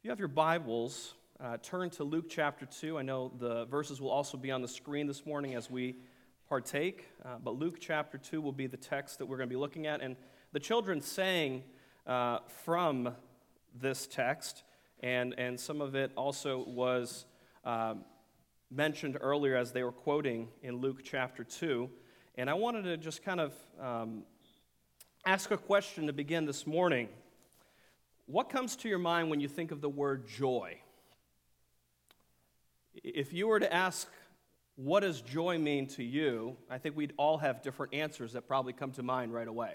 If you have your Bibles, uh, turn to Luke chapter 2. I know the verses will also be on the screen this morning as we partake, uh, but Luke chapter 2 will be the text that we're going to be looking at. And the children sang uh, from this text, and, and some of it also was um, mentioned earlier as they were quoting in Luke chapter 2. And I wanted to just kind of um, ask a question to begin this morning. What comes to your mind when you think of the word joy? If you were to ask, what does joy mean to you? I think we'd all have different answers that probably come to mind right away.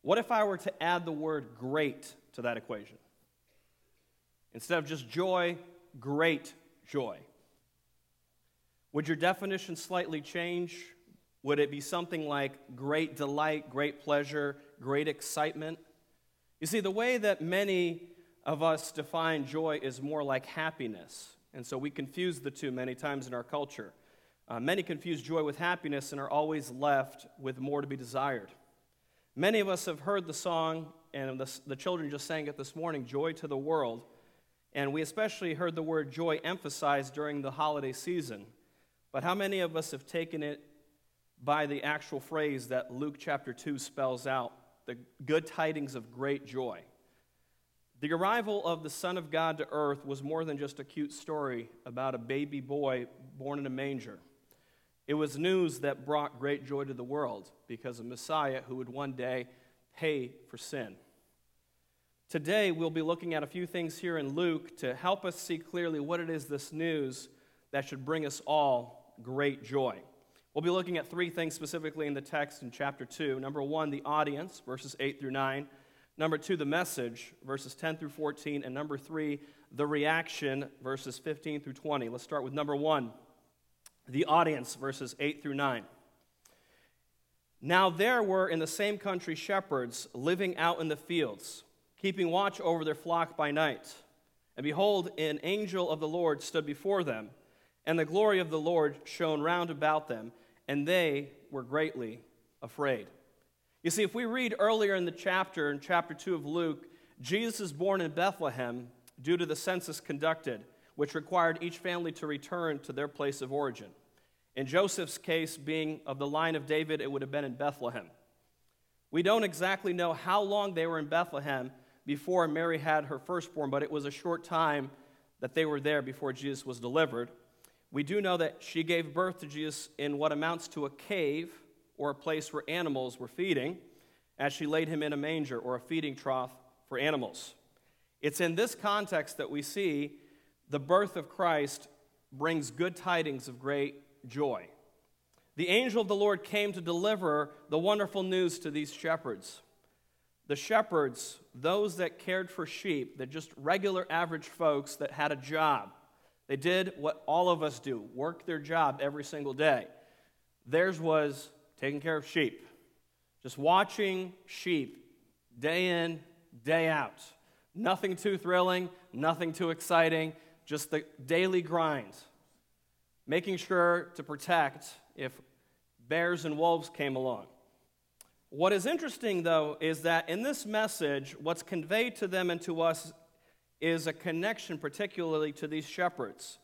What if I were to add the word great to that equation? Instead of just joy, great joy. Would your definition slightly change? Would it be something like great delight, great pleasure, great excitement? You see, the way that many of us define joy is more like happiness. And so we confuse the two many times in our culture. Uh, many confuse joy with happiness and are always left with more to be desired. Many of us have heard the song, and the, the children just sang it this morning Joy to the World. And we especially heard the word joy emphasized during the holiday season. But how many of us have taken it by the actual phrase that Luke chapter 2 spells out? The good tidings of great joy. The arrival of the Son of God to earth was more than just a cute story about a baby boy born in a manger. It was news that brought great joy to the world because of Messiah who would one day pay for sin. Today, we'll be looking at a few things here in Luke to help us see clearly what it is this news that should bring us all great joy. We'll be looking at three things specifically in the text in chapter 2. Number one, the audience, verses 8 through 9. Number two, the message, verses 10 through 14. And number three, the reaction, verses 15 through 20. Let's start with number one, the audience, verses 8 through 9. Now there were in the same country shepherds living out in the fields, keeping watch over their flock by night. And behold, an angel of the Lord stood before them, and the glory of the Lord shone round about them and they were greatly afraid. You see, if we read earlier in the chapter, in chapter 2 of Luke, Jesus is born in Bethlehem due to the census conducted, which required each family to return to their place of origin. In Joseph's case, being of the line of David, it would have been in Bethlehem. We don't exactly know how long they were in Bethlehem before Mary had her firstborn, but it was a short time that they were there before Jesus was delivered. We do know that she gave birth to Jesus in what amounts to a cave or a place where animals were feeding, as she laid him in a manger or a feeding trough for animals. It's in this context that we see the birth of Christ brings good tidings of great joy. The angel of the Lord came to deliver the wonderful news to these shepherds. The shepherds, those that cared for sheep, the just regular average folks that had a job, they did what all of us do work their job every single day. Theirs was taking care of sheep, just watching sheep day in, day out. Nothing too thrilling, nothing too exciting, just the daily grind. Making sure to protect if bears and wolves came along. What is interesting, though, is that in this message, what's conveyed to them and to us is a connection, particularly to these shepherds.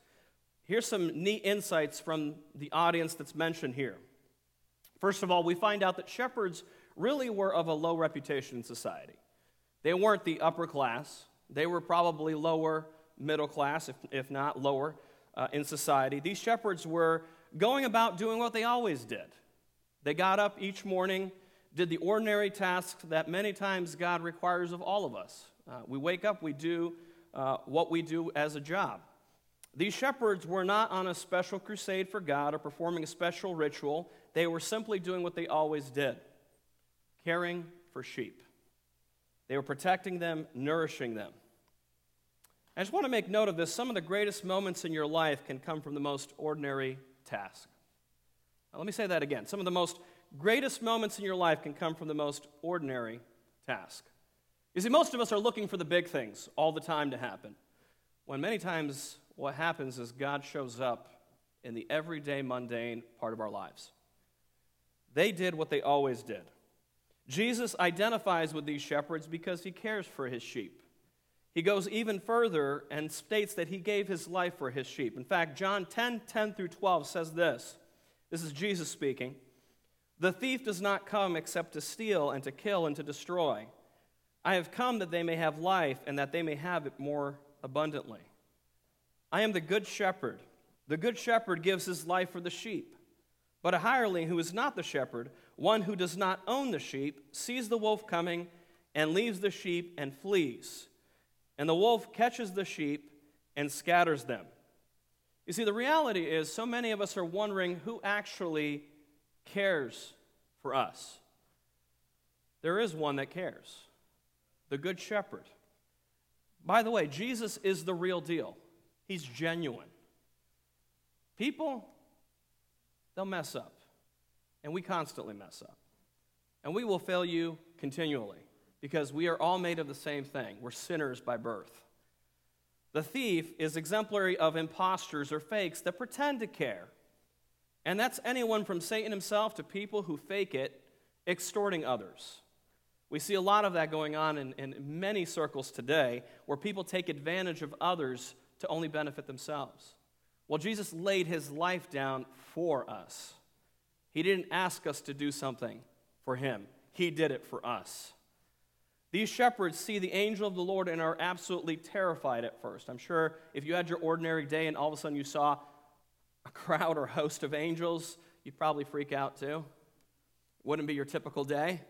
Here's some neat insights from the audience that's mentioned here. First of all, we find out that shepherds really were of a low reputation in society. They weren't the upper class, they were probably lower middle class, if, if not lower, uh, in society. These shepherds were going about doing what they always did. They got up each morning, did the ordinary tasks that many times God requires of all of us. Uh, we wake up, we do uh, what we do as a job. These shepherds were not on a special crusade for God or performing a special ritual. They were simply doing what they always did caring for sheep. They were protecting them, nourishing them. I just want to make note of this. Some of the greatest moments in your life can come from the most ordinary task. Now, let me say that again. Some of the most greatest moments in your life can come from the most ordinary task. You see, most of us are looking for the big things all the time to happen, when many times what happens is God shows up in the everyday, mundane part of our lives. They did what they always did. Jesus identifies with these shepherds because he cares for his sheep. He goes even further and states that he gave his life for his sheep. In fact, John 10 10 through 12 says this. This is Jesus speaking. The thief does not come except to steal and to kill and to destroy. I have come that they may have life and that they may have it more abundantly. I am the good shepherd. The good shepherd gives his life for the sheep. But a hireling who is not the shepherd, one who does not own the sheep, sees the wolf coming and leaves the sheep and flees and the wolf catches the sheep and scatters them. You see, the reality is, so many of us are wondering who actually cares for us. There is one that cares the Good Shepherd. By the way, Jesus is the real deal, He's genuine. People, they'll mess up, and we constantly mess up. And we will fail you continually because we are all made of the same thing. We're sinners by birth. The thief is exemplary of impostors or fakes that pretend to care. And that's anyone from Satan himself to people who fake it, extorting others. We see a lot of that going on in, in many circles today where people take advantage of others to only benefit themselves. Well, Jesus laid his life down for us. He didn't ask us to do something for him, he did it for us. These shepherds see the angel of the Lord and are absolutely terrified at first. I'm sure if you had your ordinary day and all of a sudden you saw a crowd or host of angels, you'd probably freak out too. Wouldn't be your typical day.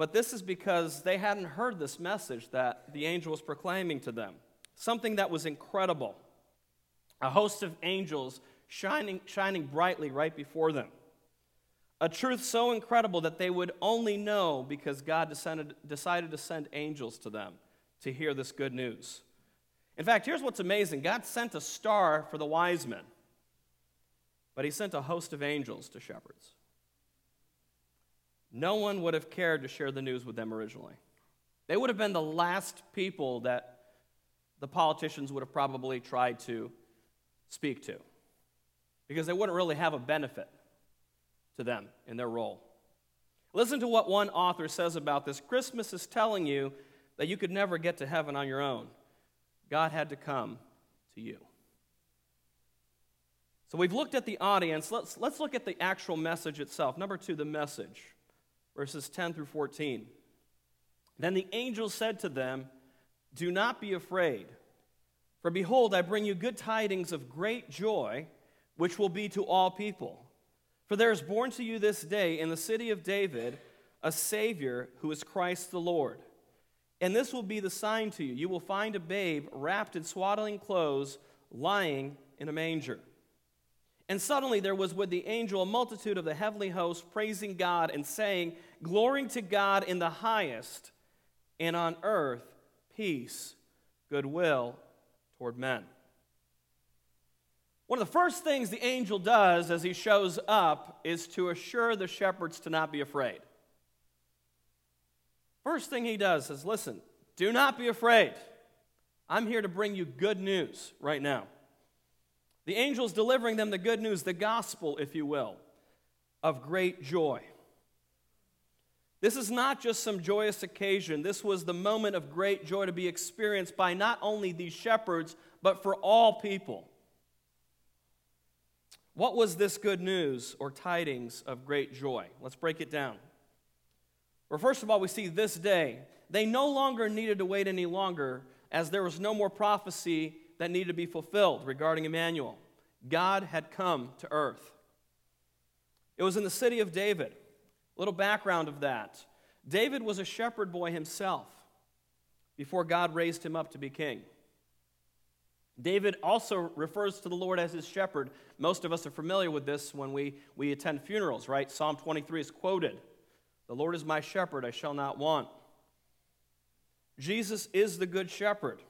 But this is because they hadn't heard this message that the angel was proclaiming to them. Something that was incredible. A host of angels shining, shining brightly right before them. A truth so incredible that they would only know because God descended, decided to send angels to them to hear this good news. In fact, here's what's amazing God sent a star for the wise men, but He sent a host of angels to shepherds. No one would have cared to share the news with them originally. They would have been the last people that the politicians would have probably tried to speak to because they wouldn't really have a benefit to them in their role. Listen to what one author says about this. Christmas is telling you that you could never get to heaven on your own. God had to come to you. So we've looked at the audience. Let's, let's look at the actual message itself. Number two, the message, verses 10 through 14. Then the angel said to them, Do not be afraid, for behold, I bring you good tidings of great joy, which will be to all people. For there is born to you this day in the city of David a Savior who is Christ the Lord. And this will be the sign to you you will find a babe wrapped in swaddling clothes, lying in a manger. And suddenly there was with the angel a multitude of the heavenly host praising God and saying, Glory to God in the highest, and on earth peace, goodwill toward men. One of the first things the angel does as he shows up is to assure the shepherds to not be afraid. First thing he does is listen, do not be afraid. I'm here to bring you good news right now. The angel's delivering them the good news, the gospel, if you will, of great joy. This is not just some joyous occasion. This was the moment of great joy to be experienced by not only these shepherds, but for all people. What was this good news or tidings of great joy? Let's break it down. Well, first of all, we see this day. They no longer needed to wait any longer, as there was no more prophecy that needed to be fulfilled regarding Emmanuel. God had come to earth. It was in the city of David. A little background of that David was a shepherd boy himself before God raised him up to be king. David also refers to the Lord as his shepherd. Most of us are familiar with this when we, we attend funerals, right? Psalm 23 is quoted The Lord is my shepherd, I shall not want. Jesus is the good shepherd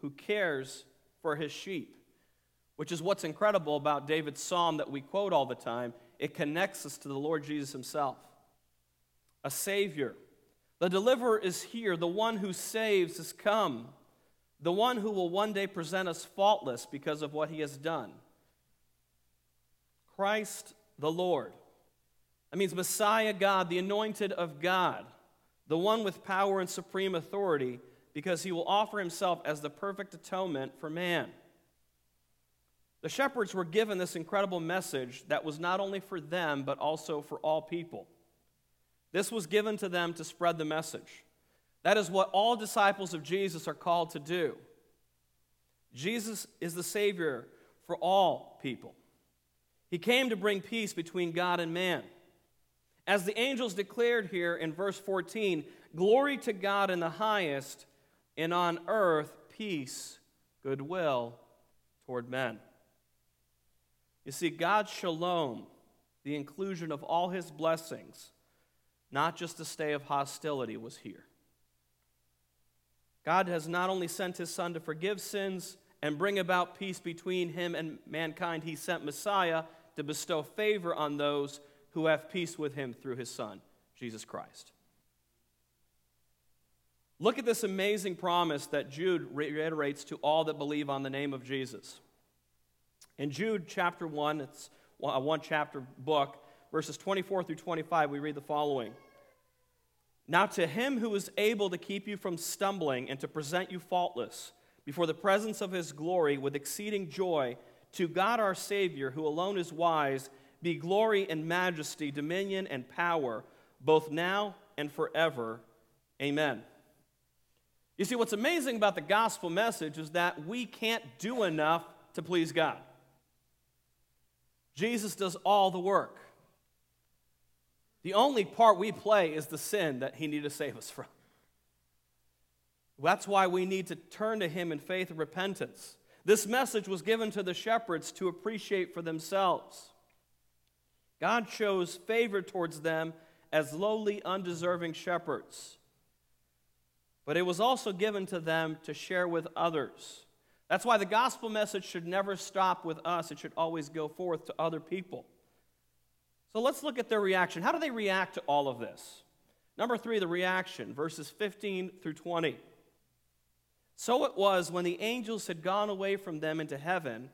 who cares for his sheep, which is what's incredible about David's psalm that we quote all the time. It connects us to the Lord Jesus himself, a Savior. The deliverer is here, the one who saves has come the one who will one day present us faultless because of what he has done. Christ the Lord. That means Messiah God, the anointed of God, the one with power and supreme authority, because he will offer himself as the perfect atonement for man. The shepherds were given this incredible message that was not only for them, but also for all people. This was given to them to spread the message. That is what all disciples of Jesus are called to do. Jesus is the Savior for all people. He came to bring peace between God and man. As the angels declared here in verse 14, glory to God in the highest, and on earth peace, goodwill toward men. You see, God's shalom, the inclusion of all his blessings, not just a stay of hostility, was here. God has not only sent his Son to forgive sins and bring about peace between him and mankind, he sent Messiah to bestow favor on those who have peace with him through his Son, Jesus Christ. Look at this amazing promise that Jude reiterates to all that believe on the name of Jesus. In Jude chapter 1, it's a one chapter book, verses 24 through 25, we read the following Now to him who is able to keep you from stumbling and to present you faultless before the presence of his glory with exceeding joy, to God our Savior, who alone is wise, be glory and majesty, dominion and power, both now and forever. Amen. You see, what's amazing about the gospel message is that we can't do enough to please God. Jesus does all the work. The only part we play is the sin that he needed to save us from. That's why we need to turn to him in faith and repentance. This message was given to the shepherds to appreciate for themselves. God shows favor towards them as lowly, undeserving shepherds. But it was also given to them to share with others. That's why the gospel message should never stop with us, it should always go forth to other people. So let's look at their reaction. How do they react to all of this? Number three, the reaction, verses 15 through 20. So it was when the angels had gone away from them into heaven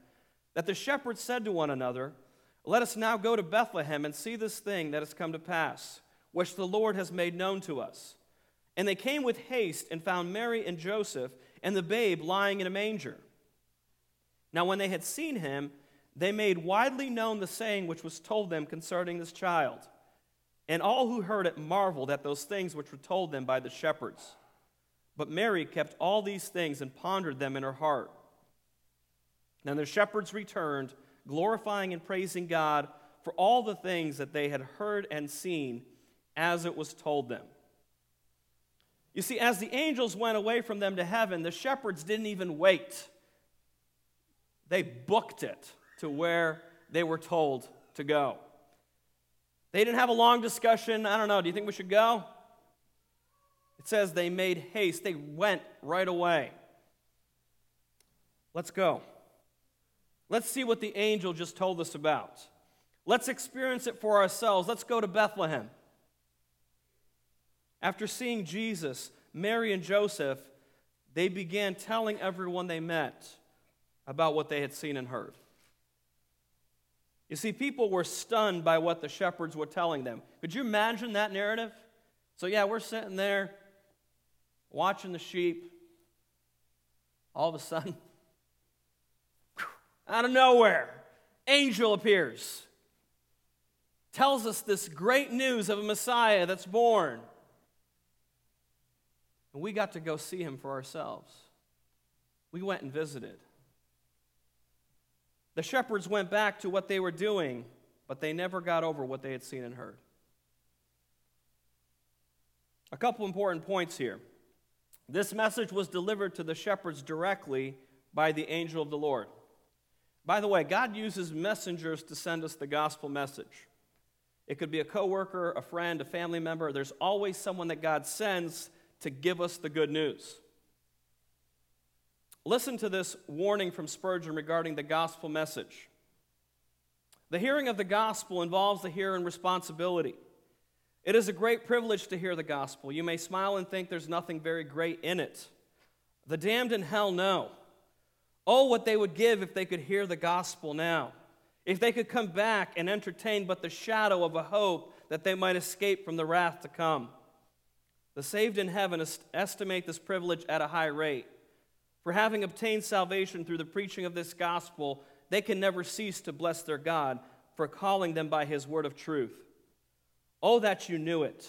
that the shepherds said to one another, Let us now go to Bethlehem and see this thing that has come to pass, which the Lord has made known to us. And they came with haste and found Mary and Joseph and the babe lying in a manger. Now, when they had seen him, they made widely known the saying which was told them concerning this child. And all who heard it marveled at those things which were told them by the shepherds. But Mary kept all these things and pondered them in her heart. Then the shepherds returned, glorifying and praising God for all the things that they had heard and seen as it was told them. You see, as the angels went away from them to heaven, the shepherds didn't even wait. They booked it to where they were told to go. They didn't have a long discussion. I don't know, do you think we should go? It says they made haste, they went right away. Let's go. Let's see what the angel just told us about. Let's experience it for ourselves. Let's go to Bethlehem. After seeing Jesus, Mary and Joseph, they began telling everyone they met about what they had seen and heard. You see, people were stunned by what the shepherds were telling them. Could you imagine that narrative? So, yeah, we're sitting there watching the sheep. All of a sudden, out of nowhere, angel appears. Tells us this great news of a Messiah that's born. And we got to go see him for ourselves. We went and visited. The shepherds went back to what they were doing, but they never got over what they had seen and heard. A couple important points here. This message was delivered to the shepherds directly by the angel of the Lord. By the way, God uses messengers to send us the gospel message. It could be a coworker, a friend, a family member. There's always someone that God sends to give us the good news. Listen to this warning from Spurgeon regarding the gospel message. The hearing of the gospel involves the hearing responsibility. It is a great privilege to hear the gospel. You may smile and think there's nothing very great in it. The damned in hell know. Oh, what they would give if they could hear the gospel now. If they could come back and entertain but the shadow of a hope that they might escape from the wrath to come. The saved in heaven estimate this privilege at a high rate. For having obtained salvation through the preaching of this gospel, they can never cease to bless their God for calling them by his word of truth. Oh, that you knew it.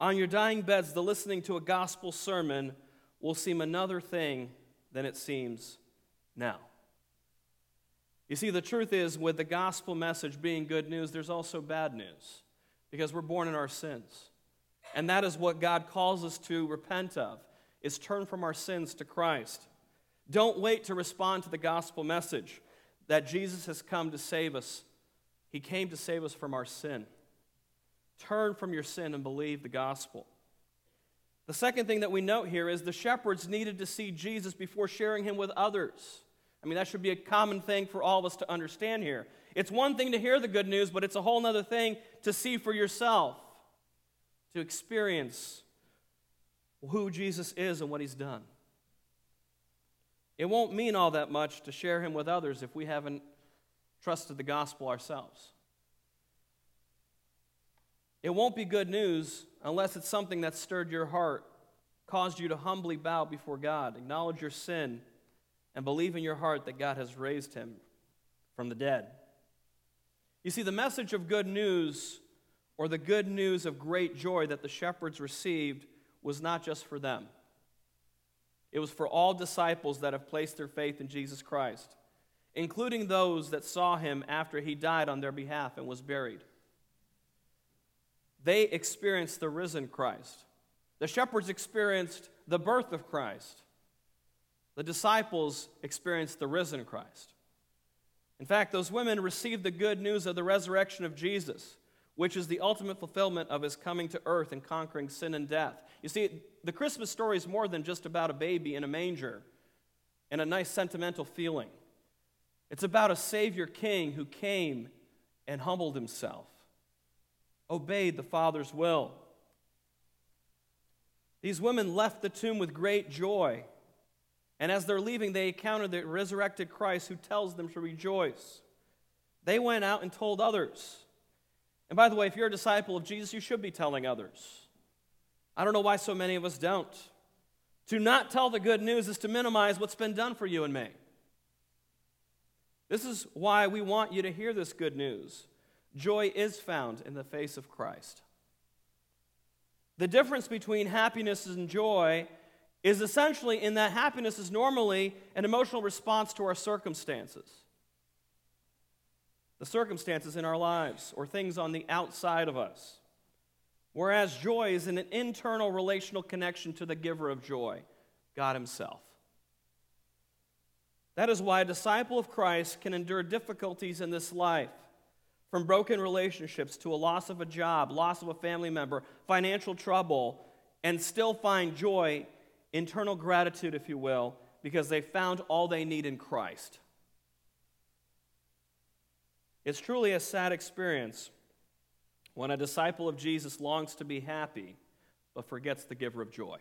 On your dying beds, the listening to a gospel sermon will seem another thing than it seems now. You see, the truth is, with the gospel message being good news, there's also bad news because we're born in our sins. And that is what God calls us to repent of, is turn from our sins to Christ. Don't wait to respond to the gospel message that Jesus has come to save us. He came to save us from our sin. Turn from your sin and believe the gospel. The second thing that we note here is the shepherds needed to see Jesus before sharing him with others. I mean, that should be a common thing for all of us to understand here. It's one thing to hear the good news, but it's a whole other thing to see for yourself, to experience who Jesus is and what he's done. It won't mean all that much to share him with others if we haven't trusted the gospel ourselves. It won't be good news unless it's something that stirred your heart, caused you to humbly bow before God, acknowledge your sin, and believe in your heart that God has raised him from the dead. You see, the message of good news, or the good news of great joy that the shepherds received, was not just for them. It was for all disciples that have placed their faith in Jesus Christ, including those that saw him after he died on their behalf and was buried. They experienced the risen Christ. The shepherds experienced the birth of Christ. The disciples experienced the risen Christ. In fact, those women received the good news of the resurrection of Jesus, which is the ultimate fulfillment of his coming to earth and conquering sin and death. You see, the Christmas story is more than just about a baby in a manger and a nice sentimental feeling. It's about a Savior King who came and humbled himself, obeyed the Father's will. These women left the tomb with great joy and as they're leaving, they encounter the resurrected Christ who tells them to rejoice. They went out and told others. And by the way, if you're a disciple of Jesus, you should be telling others. I don't know why so many of us don't. To not tell the good news is to minimize what's been done for you and me. This is why we want you to hear this good news. Joy is found in the face of Christ. The difference between happiness and joy is essentially in that happiness is normally an emotional response to our circumstances. The circumstances in our lives or things on the outside of us. Whereas joy is an internal relational connection to the giver of joy, God Himself. That is why a disciple of Christ can endure difficulties in this life, from broken relationships to a loss of a job, loss of a family member, financial trouble, and still find joy internal gratitude, if you will, because they found all they need in Christ. It's truly a sad experience when a disciple of Jesus longs to be happy but forgets the giver of joy.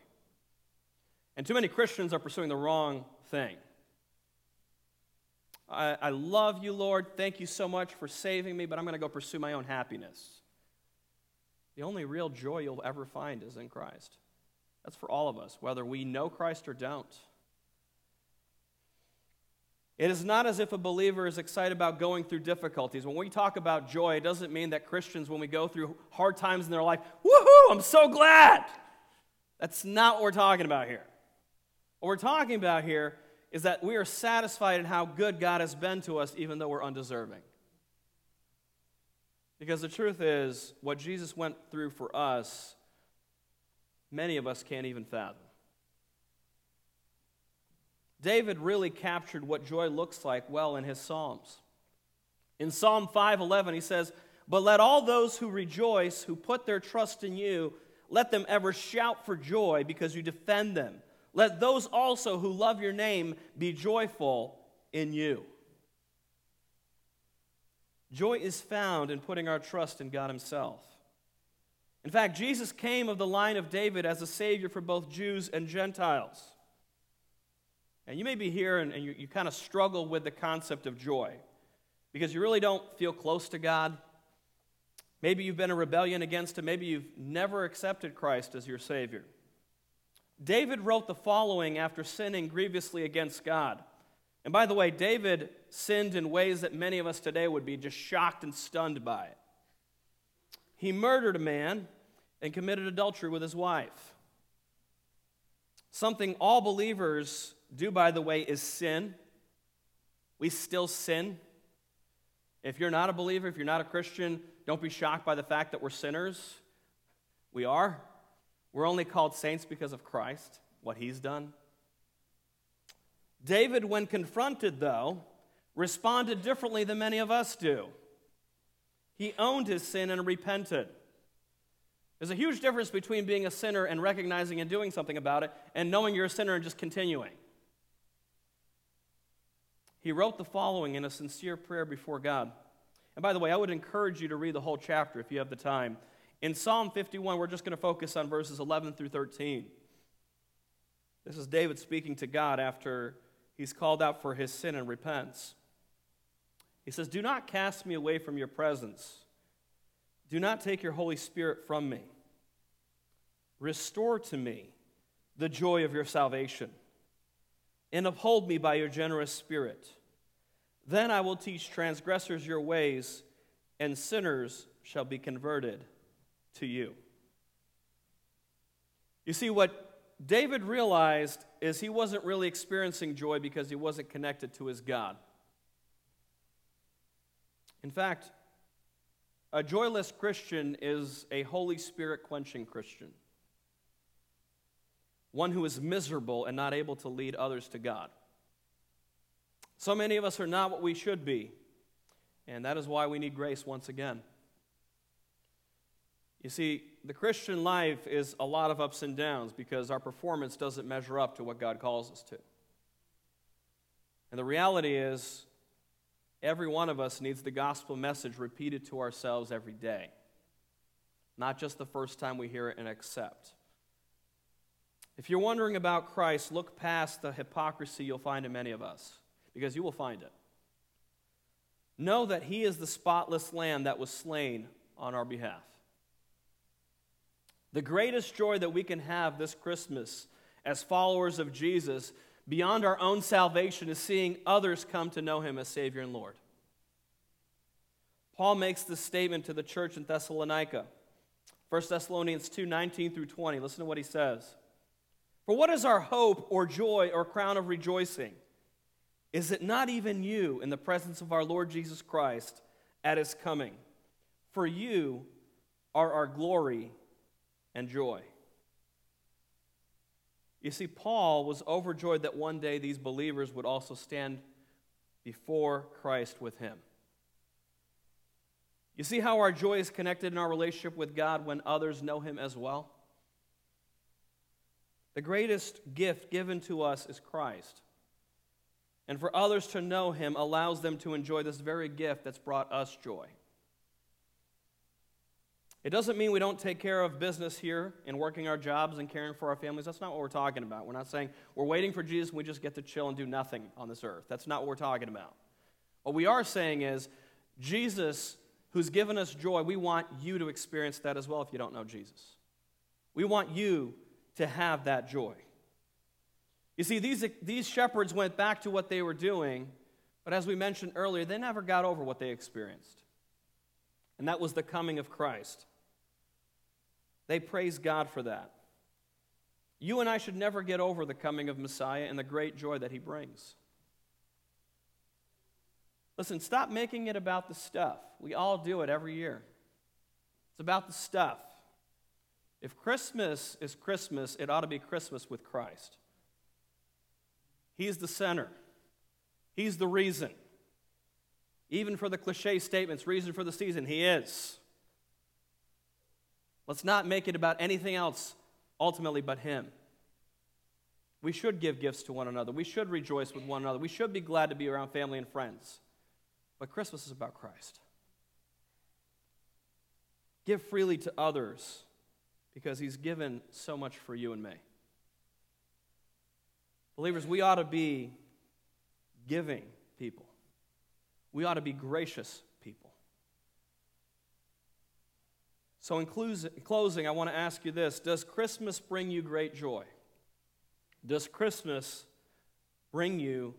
And too many Christians are pursuing the wrong thing. I, I love you, Lord. Thank you so much for saving me, but I'm going to go pursue my own happiness. The only real joy you'll ever find is in Christ. That's for all of us, whether we know Christ or don't. It is not as if a believer is excited about going through difficulties. When we talk about joy, it doesn't mean that Christians, when we go through hard times in their life, woohoo, I'm so glad. That's not what we're talking about here. What we're talking about here is that we are satisfied in how good God has been to us, even though we're undeserving. Because the truth is, what Jesus went through for us many of us can't even fathom. David really captured what joy looks like well in his Psalms. In Psalm 5:11 he says, "But let all those who rejoice, who put their trust in you, let them ever shout for joy because you defend them. Let those also who love your name be joyful in you." Joy is found in putting our trust in God himself. In fact, Jesus came of the line of David as a Savior for both Jews and Gentiles. And you may be here and, and you, you kind of struggle with the concept of joy because you really don't feel close to God. Maybe you've been in rebellion against him. Maybe you've never accepted Christ as your Savior. David wrote the following after sinning grievously against God. And by the way, David sinned in ways that many of us today would be just shocked and stunned by it. He murdered a man and committed adultery with his wife. Something all believers do, by the way, is sin. We still sin. If you're not a believer, if you're not a Christian, don't be shocked by the fact that we're sinners. We are. We're only called saints because of Christ, what he's done. David, when confronted, though, responded differently than many of us do. He owned his sin and repented. There's a huge difference between being a sinner and recognizing and doing something about it and knowing you're a sinner and just continuing. He wrote the following in a sincere prayer before God. And by the way, I would encourage you to read the whole chapter if you have the time. In Psalm 51, we're just going to focus on verses 11 through 13. This is David speaking to God after he's called out for his sin and repents. He says, Do not cast me away from your presence. Do not take your Holy Spirit from me. Restore to me the joy of your salvation and uphold me by your generous spirit. Then I will teach transgressors your ways, and sinners shall be converted to you. You see, what David realized is he wasn't really experiencing joy because he wasn't connected to his God. In fact, a joyless Christian is a Holy Spirit quenching Christian, one who is miserable and not able to lead others to God. So many of us are not what we should be, and that is why we need grace once again. You see, the Christian life is a lot of ups and downs because our performance doesn't measure up to what God calls us to. And the reality is, every one of us needs the gospel message repeated to ourselves every day, not just the first time we hear it and accept. If you're wondering about Christ, look past the hypocrisy you'll find in many of us, because you will find it. Know that He is the spotless Lamb that was slain on our behalf. The greatest joy that we can have this Christmas as followers of Jesus, beyond our own salvation, is seeing others come to know him as Savior and Lord. Paul makes this statement to the church in Thessalonica. 1 Thessalonians 2 19 through 20. Listen to what he says. For what is our hope or joy or crown of rejoicing? Is it not even you in the presence of our Lord Jesus Christ at his coming? For you are our glory and joy. You see, Paul was overjoyed that one day these believers would also stand before Christ with him. You see how our joy is connected in our relationship with God when others know him as well? The greatest gift given to us is Christ. And for others to know him allows them to enjoy this very gift that's brought us joy. It doesn't mean we don't take care of business here and working our jobs and caring for our families. That's not what we're talking about. We're not saying we're waiting for Jesus and we just get to chill and do nothing on this earth. That's not what we're talking about. What we are saying is, Jesus, who's given us joy, we want you to experience that as well if you don't know Jesus. We want you to have that joy. You see, these, these shepherds went back to what they were doing, but as we mentioned earlier, they never got over what they experienced. And that was the coming of Christ. They praise God for that. You and I should never get over the coming of Messiah and the great joy that he brings. Listen, stop making it about the stuff. We all do it every year. It's about the stuff. If Christmas is Christmas, it ought to be Christmas with Christ. He's the center, He's the reason. Even for the cliche statements, reason for the season, He is. Let's not make it about anything else ultimately but Him. We should give gifts to one another. We should rejoice with one another. We should be glad to be around family and friends. But Christmas is about Christ. Give freely to others because He's given so much for you and me. Believers, we ought to be giving people, we ought to be gracious people. So, in closing, I want to ask you this Does Christmas bring you great joy? Does Christmas bring you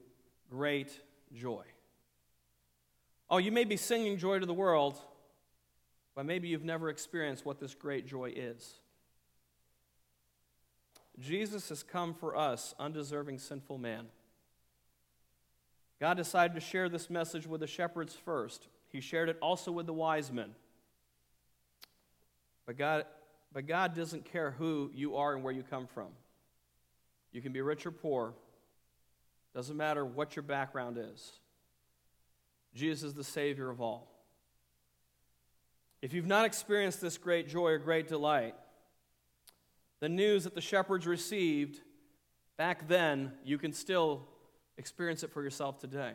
great joy? Oh, you may be singing joy to the world, but maybe you've never experienced what this great joy is. Jesus has come for us, undeserving sinful man. God decided to share this message with the shepherds first. He shared it also with the wise men. But God, but God doesn't care who you are and where you come from. You can be rich or poor. Doesn't matter what your background is. Jesus is the Savior of all. If you've not experienced this great joy or great delight, the news that the shepherds received back then, you can still experience it for yourself today.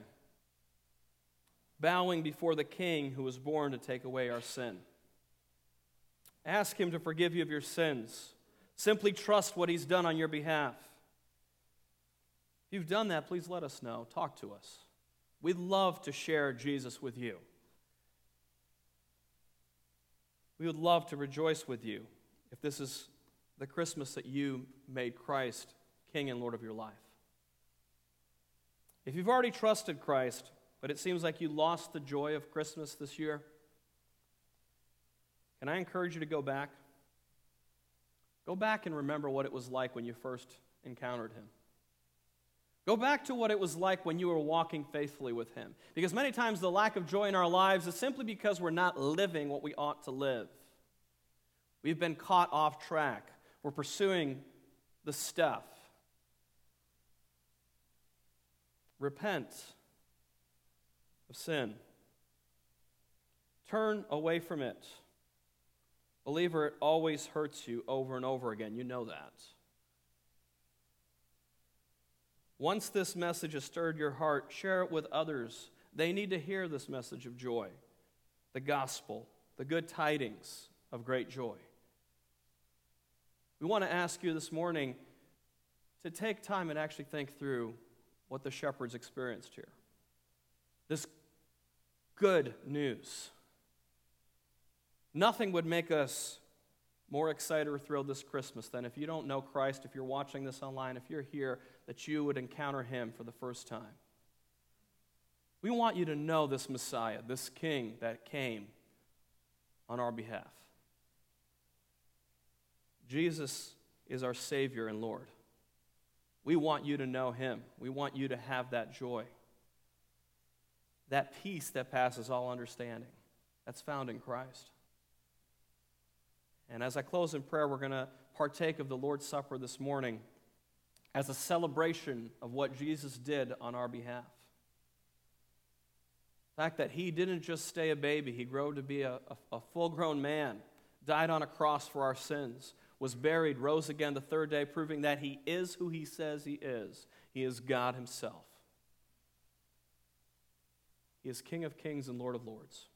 Bowing before the King who was born to take away our sin. Ask Him to forgive you of your sins. Simply trust what He's done on your behalf. If you've done that, please let us know. Talk to us. We'd love to share Jesus with you. We would love to rejoice with you if this is the Christmas that you made Christ King and Lord of your life. If you've already trusted Christ, but it seems like you lost the joy of Christmas this year, can I encourage you to go back? Go back and remember what it was like when you first encountered Him. Go back to what it was like when you were walking faithfully with Him. Because many times the lack of joy in our lives is simply because we're not living what we ought to live. We've been caught off track. We're pursuing the stuff. Repent of sin. Turn away from it. Believer, it always hurts you over and over again. You know that. Once this message has stirred your heart, share it with others. They need to hear this message of joy, the gospel, the good tidings of great joy. We want to ask you this morning to take time and actually think through what the shepherds experienced here. This good news. Nothing would make us more excited or thrilled this Christmas than if you don't know Christ, if you're watching this online, if you're here, that you would encounter him for the first time. We want you to know this Messiah, this King that came on our behalf. Jesus is our Savior and Lord. We want you to know him. We want you to have that joy, that peace that passes all understanding. That's found in Christ. And as I close in prayer, we're going to partake of the Lord's Supper this morning as a celebration of what Jesus did on our behalf. The fact that he didn't just stay a baby, he grew to be a, a, a full grown man, died on a cross for our sins, was buried, rose again the third day, proving that he is who he says he is. He is God himself. He is King of kings and Lord of lords.